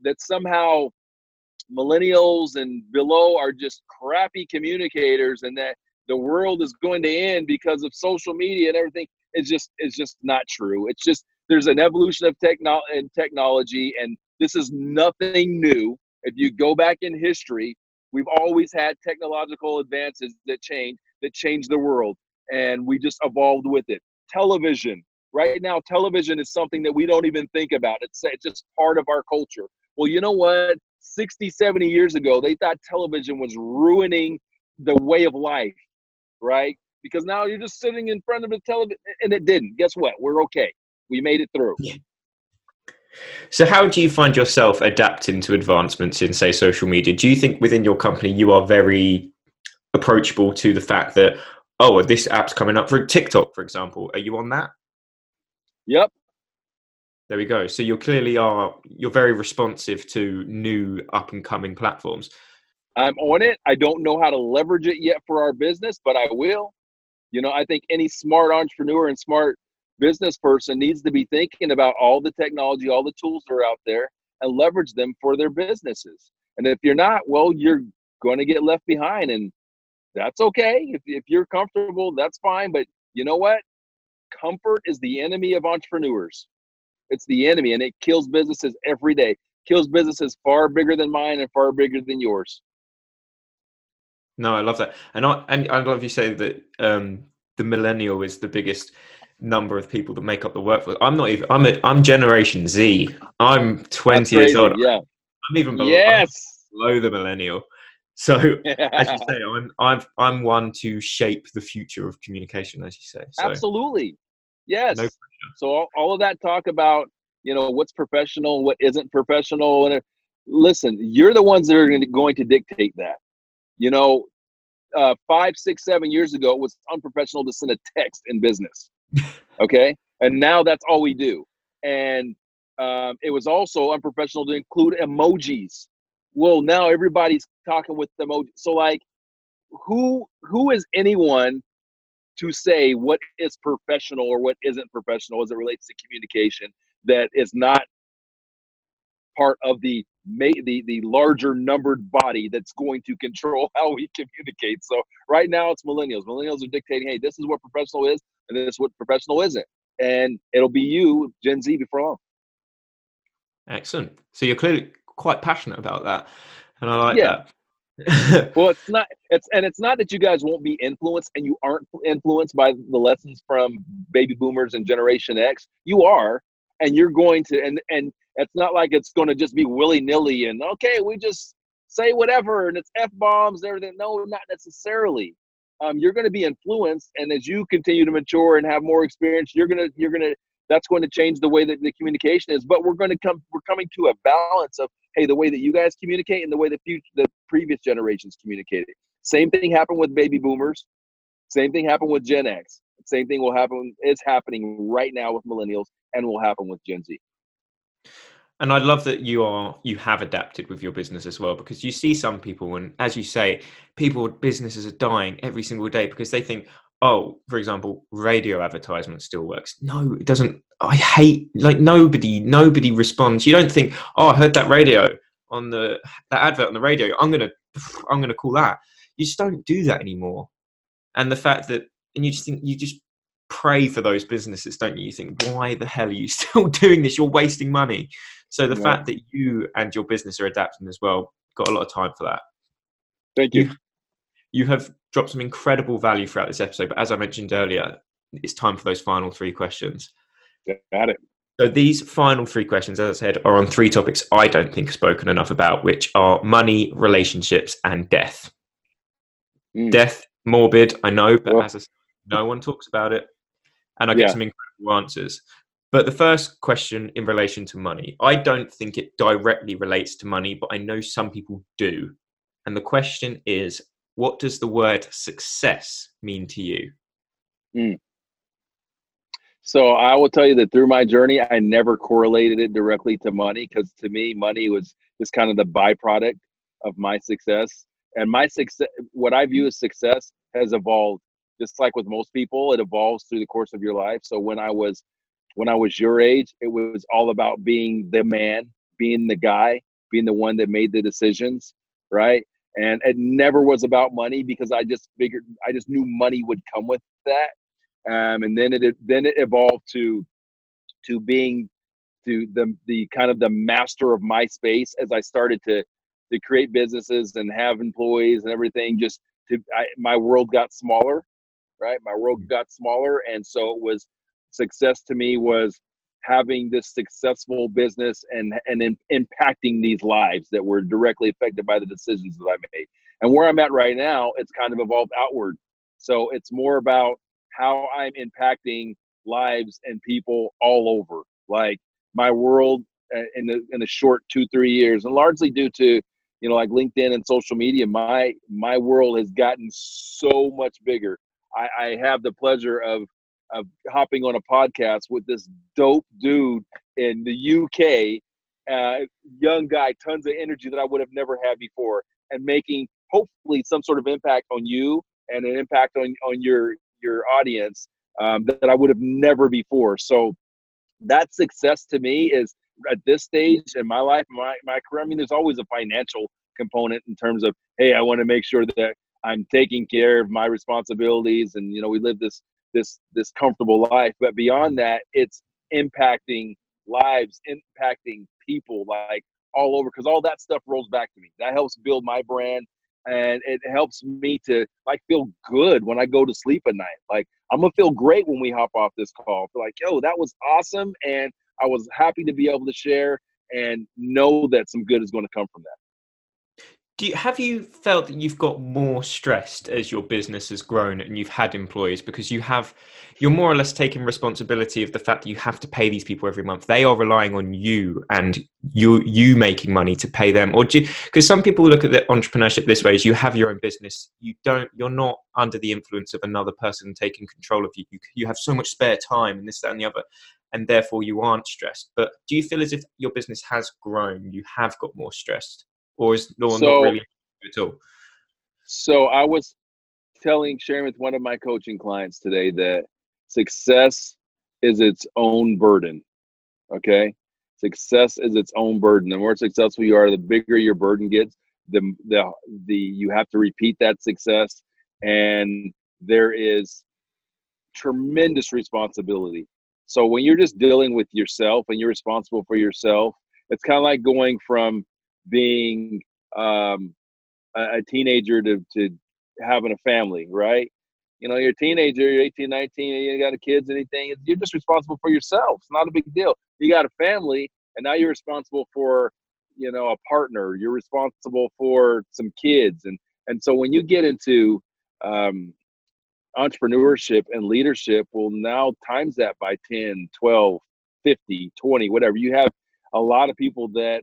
that somehow millennials and below are just crappy communicators and that the world is going to end because of social media and everything is just is just not true. It's just there's an evolution of techno- and technology, and this is nothing new. If you go back in history, we've always had technological advances that change that change the world, and we just evolved with it. Television, right now, television is something that we don't even think about. It's, it's just part of our culture. Well, you know what? 60, 70 years ago, they thought television was ruining the way of life, right? Because now you're just sitting in front of the television, and it didn't. Guess what? We're okay we made it through. Yeah. So, how do you find yourself adapting to advancements in, say, social media? Do you think within your company you are very approachable to the fact that, oh, this app's coming up for TikTok, for example? Are you on that? Yep. There we go. So you clearly are. You're very responsive to new up and coming platforms. I'm on it. I don't know how to leverage it yet for our business, but I will. You know, I think any smart entrepreneur and smart business person needs to be thinking about all the technology, all the tools that are out there and leverage them for their businesses. And if you're not, well, you're going to get left behind. And that's okay. If, if you're comfortable, that's fine. But you know what? Comfort is the enemy of entrepreneurs. It's the enemy and it kills businesses every day. Kills businesses far bigger than mine and far bigger than yours. No, I love that. And I and I love you saying that um, the millennial is the biggest number of people that make up the workforce. I'm not even. I'm a, I'm Generation Z. I'm 20 years old. Yeah. I'm even below, yes. I'm below the millennial. So as you say, I'm I'm I'm one to shape the future of communication, as you say. So, Absolutely. Yes. No so all, all of that talk about you know what's professional, what isn't professional, and listen, you're the ones that are going to dictate that. You know, uh, five, six, seven years ago, it was unprofessional to send a text in business. Okay and now that's all we do and um, it was also unprofessional to include emojis well now everybody's talking with emojis so like who who is anyone to say what is professional or what isn't professional as it relates to communication that is not part of the the the larger numbered body that's going to control how we communicate. So right now it's millennials. Millennials are dictating, hey, this is what professional is, and this what professional isn't, and it'll be you, Gen Z, before long. Excellent. So you're clearly quite passionate about that, and I like yeah. that. well, it's not. It's and it's not that you guys won't be influenced, and you aren't influenced by the lessons from baby boomers and Generation X. You are, and you're going to, and and it's not like it's going to just be willy nilly and okay, we just say whatever and it's f bombs and everything. No, not necessarily. Um, you're going to be influenced, and as you continue to mature and have more experience, you're gonna you're gonna that's going to change the way that the communication is. But we're going to come we're coming to a balance of hey, the way that you guys communicate and the way the future the previous generations communicated. Same thing happened with baby boomers. Same thing happened with Gen X. Same thing will happen is happening right now with millennials and will happen with Gen Z and I love that you are you have adapted with your business as well because you see some people and as you say, people businesses are dying every single day because they think, oh, for example, radio advertisement still works. No, it doesn't. I hate like nobody nobody responds. You don't think, oh, I heard that radio on the that advert on the radio. I'm gonna I'm gonna call that. You just don't do that anymore. And the fact that and you just think you just pray for those businesses, don't you? You think, why the hell are you still doing this? You're wasting money. So the yeah. fact that you and your business are adapting as well, got a lot of time for that. Thank you. you. You have dropped some incredible value throughout this episode, but as I mentioned earlier, it's time for those final three questions. Got it. So these final three questions, as I said, are on three topics I don't think spoken enough about, which are money, relationships, and death. Mm. Death, morbid, I know, but well, as I said, no one talks about it and I get yeah. some incredible answers. But the first question in relation to money, I don't think it directly relates to money, but I know some people do. And the question is, what does the word success mean to you? Mm. So I will tell you that through my journey, I never correlated it directly to money because to me, money was just kind of the byproduct of my success. And my success, what I view as success, has evolved just like with most people, it evolves through the course of your life. So when I was when I was your age, it was all about being the man, being the guy, being the one that made the decisions, right? And it never was about money because I just figured I just knew money would come with that. Um, and then it then it evolved to to being to the the kind of the master of my space as I started to to create businesses and have employees and everything. Just to I, my world got smaller, right? My world mm. got smaller, and so it was success to me was having this successful business and and in, impacting these lives that were directly affected by the decisions that I made. And where I'm at right now, it's kind of evolved outward. So it's more about how I'm impacting lives and people all over. Like my world uh, in the in a short two three years, and largely due to you know like LinkedIn and social media. My my world has gotten so much bigger. I, I have the pleasure of of hopping on a podcast with this dope dude in the UK, uh, young guy, tons of energy that I would have never had before, and making hopefully some sort of impact on you and an impact on on your your audience um, that, that I would have never before. So that success to me is at this stage in my life, my my career. I mean, there's always a financial component in terms of hey, I want to make sure that I'm taking care of my responsibilities, and you know, we live this this this comfortable life. But beyond that, it's impacting lives, impacting people, like all over, because all that stuff rolls back to me. That helps build my brand, and it helps me to like feel good when I go to sleep at night. Like I'm gonna feel great when we hop off this call. Feel like, yo, that was awesome, and I was happy to be able to share and know that some good is going to come from that do you, have you felt that you've got more stressed as your business has grown and you've had employees? Because you have you're more or less taking responsibility of the fact that you have to pay these people every month. They are relying on you and you you making money to pay them. Or do because some people look at the entrepreneurship this way is you have your own business you don't you're not under the influence of another person taking control of you. You, you have so much spare time and this that and the other and therefore you aren't stressed. But do you feel as if your business has grown? You have got more stressed or is no one so, not really at all? So I was telling, sharing with one of my coaching clients today that success is its own burden. Okay, success is its own burden. The more successful you are, the bigger your burden gets. The the the you have to repeat that success, and there is tremendous responsibility. So when you're just dealing with yourself and you're responsible for yourself, it's kind of like going from being um, a, a, teenager to, to having a family, right? You know, you're a teenager, you're 18, 19, you got a kids, anything. You're just responsible for yourself. It's not a big deal. You got a family, and now you're responsible for, you know, a partner. You're responsible for some kids, and and so when you get into um, entrepreneurship and leadership, well, now times that by 10, 12, 50, 20, whatever. You have a lot of people that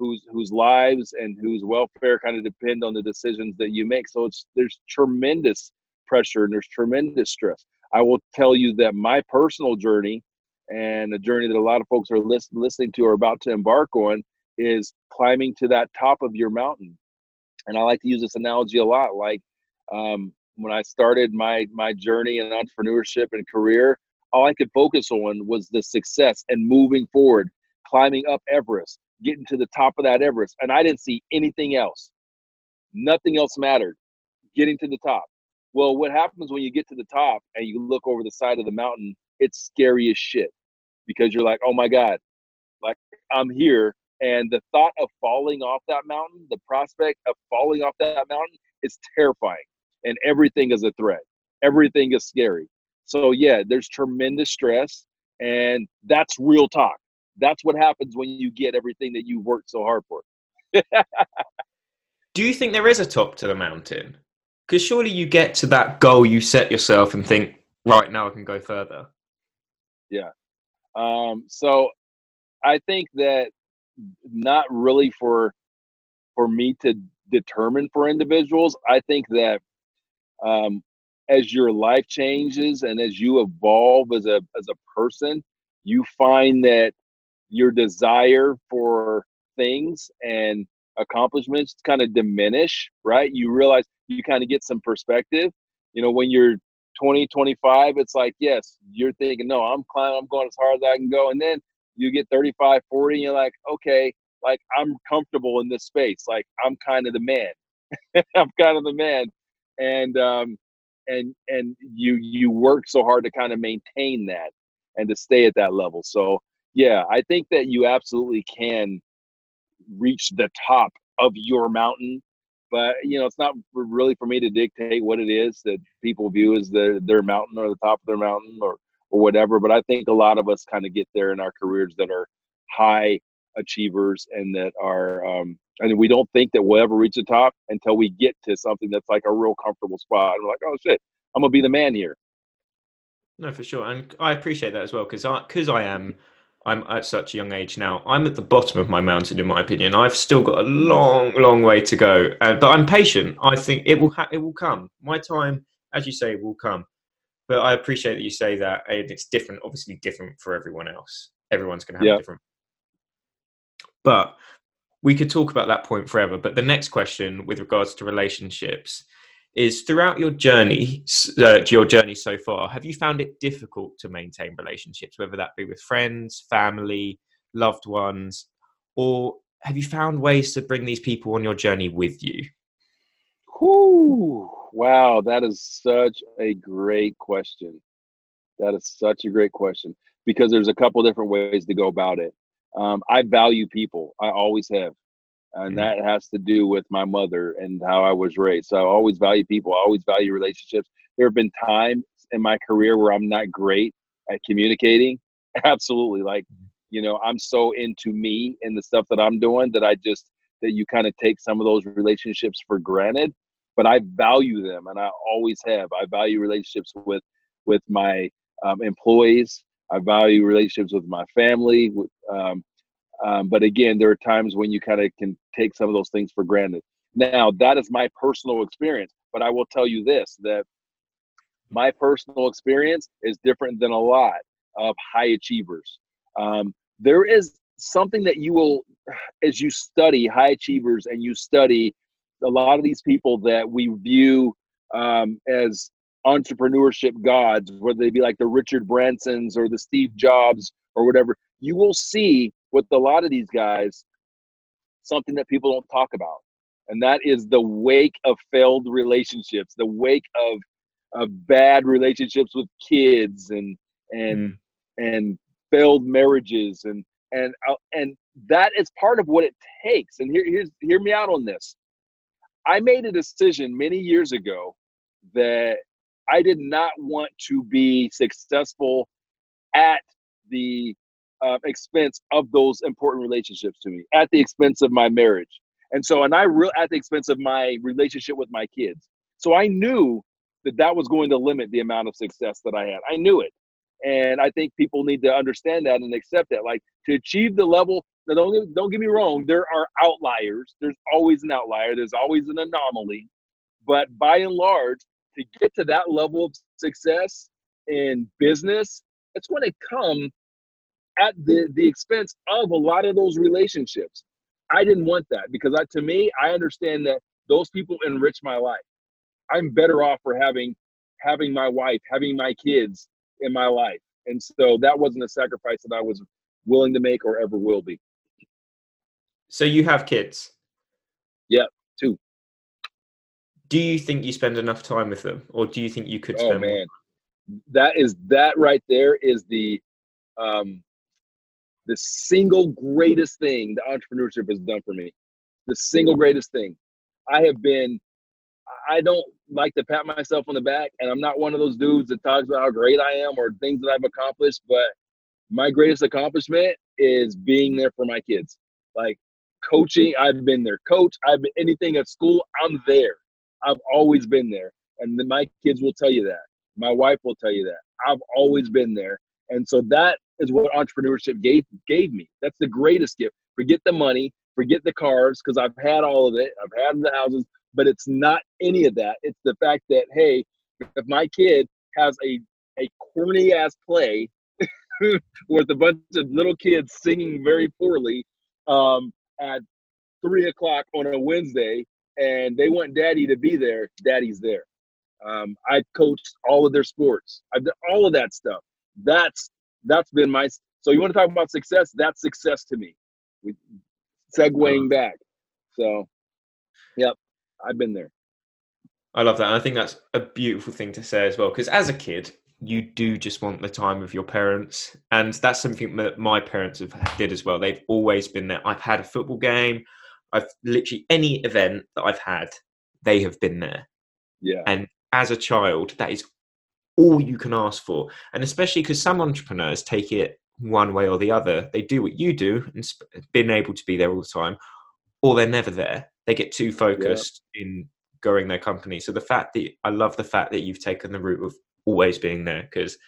whose whose lives and whose welfare kind of depend on the decisions that you make. So it's there's tremendous pressure and there's tremendous stress. I will tell you that my personal journey and a journey that a lot of folks are list, listening to or about to embark on is climbing to that top of your mountain. And I like to use this analogy a lot. Like um, when I started my my journey in entrepreneurship and career, all I could focus on was the success and moving forward, climbing up Everest, getting to the top of that Everest, and I didn't see anything else. Nothing else mattered. Getting to the top. Well, what happens when you get to the top and you look over the side of the mountain? It's scary as shit because you're like, oh my God, like I'm here. And the thought of falling off that mountain, the prospect of falling off that mountain is terrifying. And everything is a threat, everything is scary. So, yeah, there's tremendous stress. And that's real talk that's what happens when you get everything that you worked so hard for. Do you think there is a top to the mountain? Because surely you get to that goal you set yourself and think, right now I can go further. Yeah. Um, so I think that not really for for me to determine for individuals. I think that um, as your life changes and as you evolve as a as a person, you find that your desire for things and accomplishments kind of diminish, right? You realize you kind of get some perspective. You know, when you're 20, 25, it's like, yes, you're thinking, no, I'm climbing, I'm going as hard as I can go. And then you get 35, 40, and you're like, okay, like I'm comfortable in this space. Like I'm kind of the man. I'm kind of the man. And um and and you you work so hard to kind of maintain that and to stay at that level. So yeah, I think that you absolutely can reach the top of your mountain, but you know, it's not really for me to dictate what it is that people view as the, their mountain or the top of their mountain or or whatever. But I think a lot of us kind of get there in our careers that are high achievers and that are um and we don't think that we'll ever reach the top until we get to something that's like a real comfortable spot. And we're like, oh shit, I'm gonna be the man here. No, for sure, and I appreciate that as well because I because I am I'm at such a young age now. I'm at the bottom of my mountain, in my opinion. I've still got a long, long way to go, uh, but I'm patient. I think it will. Ha- it will come. My time, as you say, will come. But I appreciate that you say that, and it's different. Obviously, different for everyone else. Everyone's going to have yeah. different. But we could talk about that point forever. But the next question, with regards to relationships, is throughout your journey, uh, your journey so far, have you found it difficult to maintain relationships, whether that be with friends, family, loved ones, or have you found ways to bring these people on your journey with you? Whew. Wow, that is such a great question. That is such a great question because there's a couple different ways to go about it. Um, I value people. I always have and that has to do with my mother and how I was raised. So I always value people. I always value relationships. There have been times in my career where I'm not great at communicating. Absolutely, like you know, I'm so into me and the stuff that I'm doing that I just that you kind of take some of those relationships for granted. But I value them, and I always have. I value relationships with with my um, employees. I value relationships with my family. With, um, um, but again, there are times when you kind of can take some of those things for granted. Now, that is my personal experience, but I will tell you this that my personal experience is different than a lot of high achievers. Um, there is something that you will, as you study high achievers and you study a lot of these people that we view um, as entrepreneurship gods, whether they be like the Richard Bransons or the Steve Jobs or whatever, you will see with a lot of these guys something that people don't talk about and that is the wake of failed relationships the wake of of bad relationships with kids and and mm. and failed marriages and and uh, and that is part of what it takes and here, here's hear me out on this i made a decision many years ago that i did not want to be successful at the uh, expense of those important relationships to me at the expense of my marriage. And so and i real at the expense of my relationship with my kids. So i knew that that was going to limit the amount of success that i had. I knew it. And i think people need to understand that and accept that. Like to achieve the level don't, don't get me wrong there are outliers. There's always an outlier. There's always an anomaly. But by and large to get to that level of success in business it's going to come at the the expense of a lot of those relationships. I didn't want that because I, to me, I understand that those people enrich my life. I'm better off for having having my wife, having my kids in my life, and so that wasn't a sacrifice that I was willing to make or ever will be. So you have kids? Yeah, two. Do you think you spend enough time with them, or do you think you could? Spend Oh man, more? that is that right there is the um the single greatest thing the entrepreneurship has done for me. The single greatest thing. I have been, I don't like to pat myself on the back, and I'm not one of those dudes that talks about how great I am or things that I've accomplished, but my greatest accomplishment is being there for my kids. Like coaching, I've been their coach. I've been anything at school, I'm there. I've always been there. And then my kids will tell you that. My wife will tell you that. I've always been there. And so that is what entrepreneurship gave gave me. That's the greatest gift. Forget the money, forget the cars, because I've had all of it. I've had the houses, but it's not any of that. It's the fact that hey, if my kid has a a corny ass play with a bunch of little kids singing very poorly um, at three o'clock on a Wednesday, and they want daddy to be there, daddy's there. Um, I coached all of their sports. I've done all of that stuff. That's that's been my so you want to talk about success? That's success to me. We segueing uh-huh. back. So yep i've been there. I love that and i think that's a beautiful thing to say as well because as a kid you do just want the time of your parents and that's something that my parents have did as well. They've always been there. I've had a football game. I've literally any event that i've had they have been there. Yeah. And as a child that is all you can ask for. And especially because some entrepreneurs take it one way or the other. They do what you do and being able to be there all the time, or they're never there. They get too focused yeah. in growing their company. So the fact that I love the fact that you've taken the route of always being there because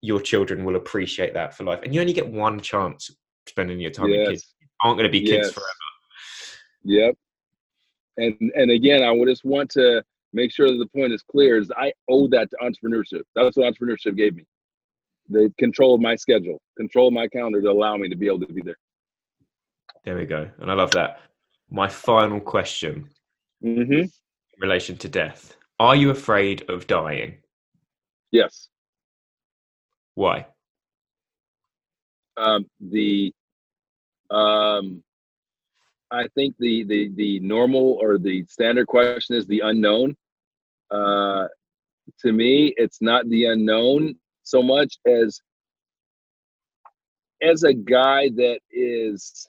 your children will appreciate that for life. And you only get one chance spending your time yes. with kids. You aren't going to be kids yes. forever. Yep. And and again, I would just want to make sure that the point is clear is I owe that to entrepreneurship. That's what entrepreneurship gave me. The control of my schedule, control of my calendar to allow me to be able to be there. There we go. And I love that. My final question mm-hmm. in relation to death. Are you afraid of dying? Yes. Why? Um, the um, I think the the the normal or the standard question is the unknown. Uh, to me, it's not the unknown so much as as a guy that is.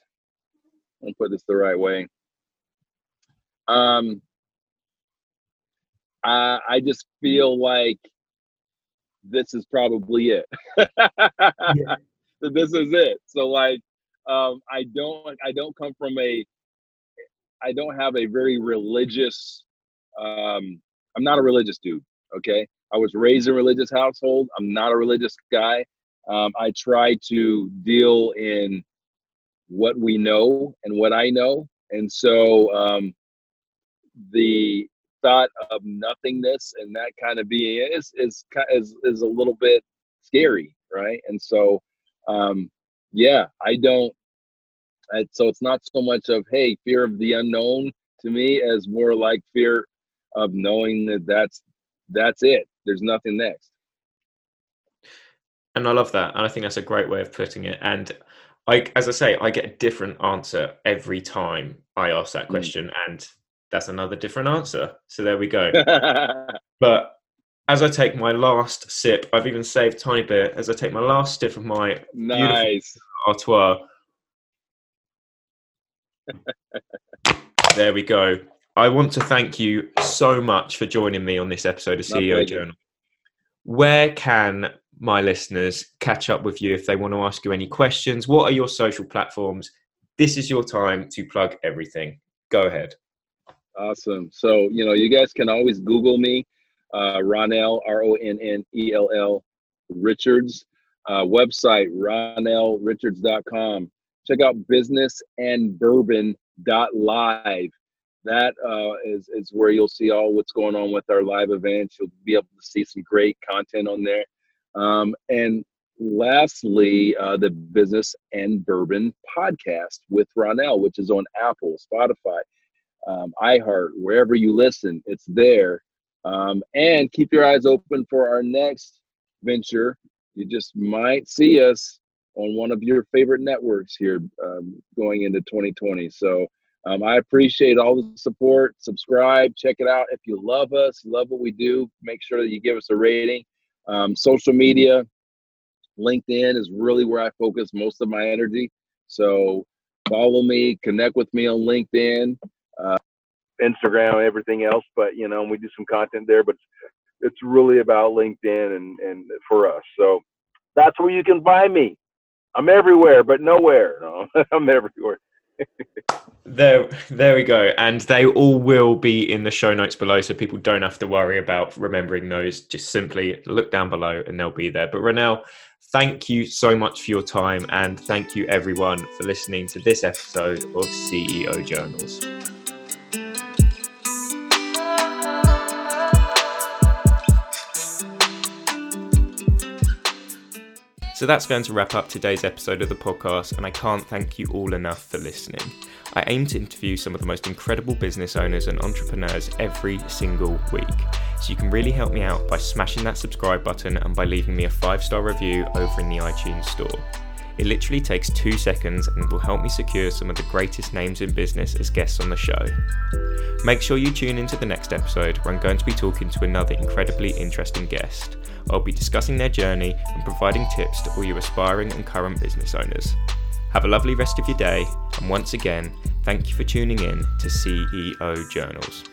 I'll put this the right way. Um, I I just feel like this is probably it. yeah. This is it. So like um, I don't I don't come from a I don't have a very religious. Um, I'm not a religious dude. Okay, I was raised in a religious household. I'm not a religious guy. Um, I try to deal in what we know and what I know, and so um, the thought of nothingness and that kind of being is is is is a little bit scary, right? And so, um, yeah, I don't and so it's not so much of hey fear of the unknown to me as more like fear of knowing that that's that's it. There's nothing next. And I love that, and I think that's a great way of putting it. And I, as I say, I get a different answer every time I ask that mm. question, mm. and that's another different answer. So there we go. but as I take my last sip, I've even saved tiny bit. As I take my last sip of my nice Artois, there we go. I want to thank you so much for joining me on this episode of CEO Journal. Where can my listeners catch up with you if they want to ask you any questions? What are your social platforms? This is your time to plug everything. Go ahead. Awesome. So, you know, you guys can always Google me, uh, Ronnell, R O N N E L L Richards. Uh, website, ronnellrichards.com check out business that uh, is is where you'll see all what's going on with our live events. You'll be able to see some great content on there. Um, and lastly uh, the business and bourbon podcast with ronnell which is on apple spotify um, iheart wherever you listen it's there. Um, and keep your eyes open for our next venture. You just might see us on one of your favorite networks here um, going into 2020. So um, I appreciate all the support. Subscribe, check it out. If you love us, love what we do, make sure that you give us a rating. Um, social media, LinkedIn is really where I focus most of my energy. So follow me, connect with me on LinkedIn, uh, Instagram, everything else. But you know, we do some content there, but it's really about LinkedIn and and for us. So that's where you can find me. I'm everywhere, but nowhere. No, I'm everywhere. There, there we go. And they all will be in the show notes below, so people don't have to worry about remembering those. Just simply look down below, and they'll be there. But Ronnell, thank you so much for your time, and thank you everyone for listening to this episode of CEO Journals. So that's going to wrap up today's episode of the podcast, and I can't thank you all enough for listening. I aim to interview some of the most incredible business owners and entrepreneurs every single week. So you can really help me out by smashing that subscribe button and by leaving me a five star review over in the iTunes store. It literally takes two seconds and will help me secure some of the greatest names in business as guests on the show. Make sure you tune into the next episode where I'm going to be talking to another incredibly interesting guest. I'll be discussing their journey and providing tips to all you aspiring and current business owners. Have a lovely rest of your day, and once again, thank you for tuning in to CEO Journals.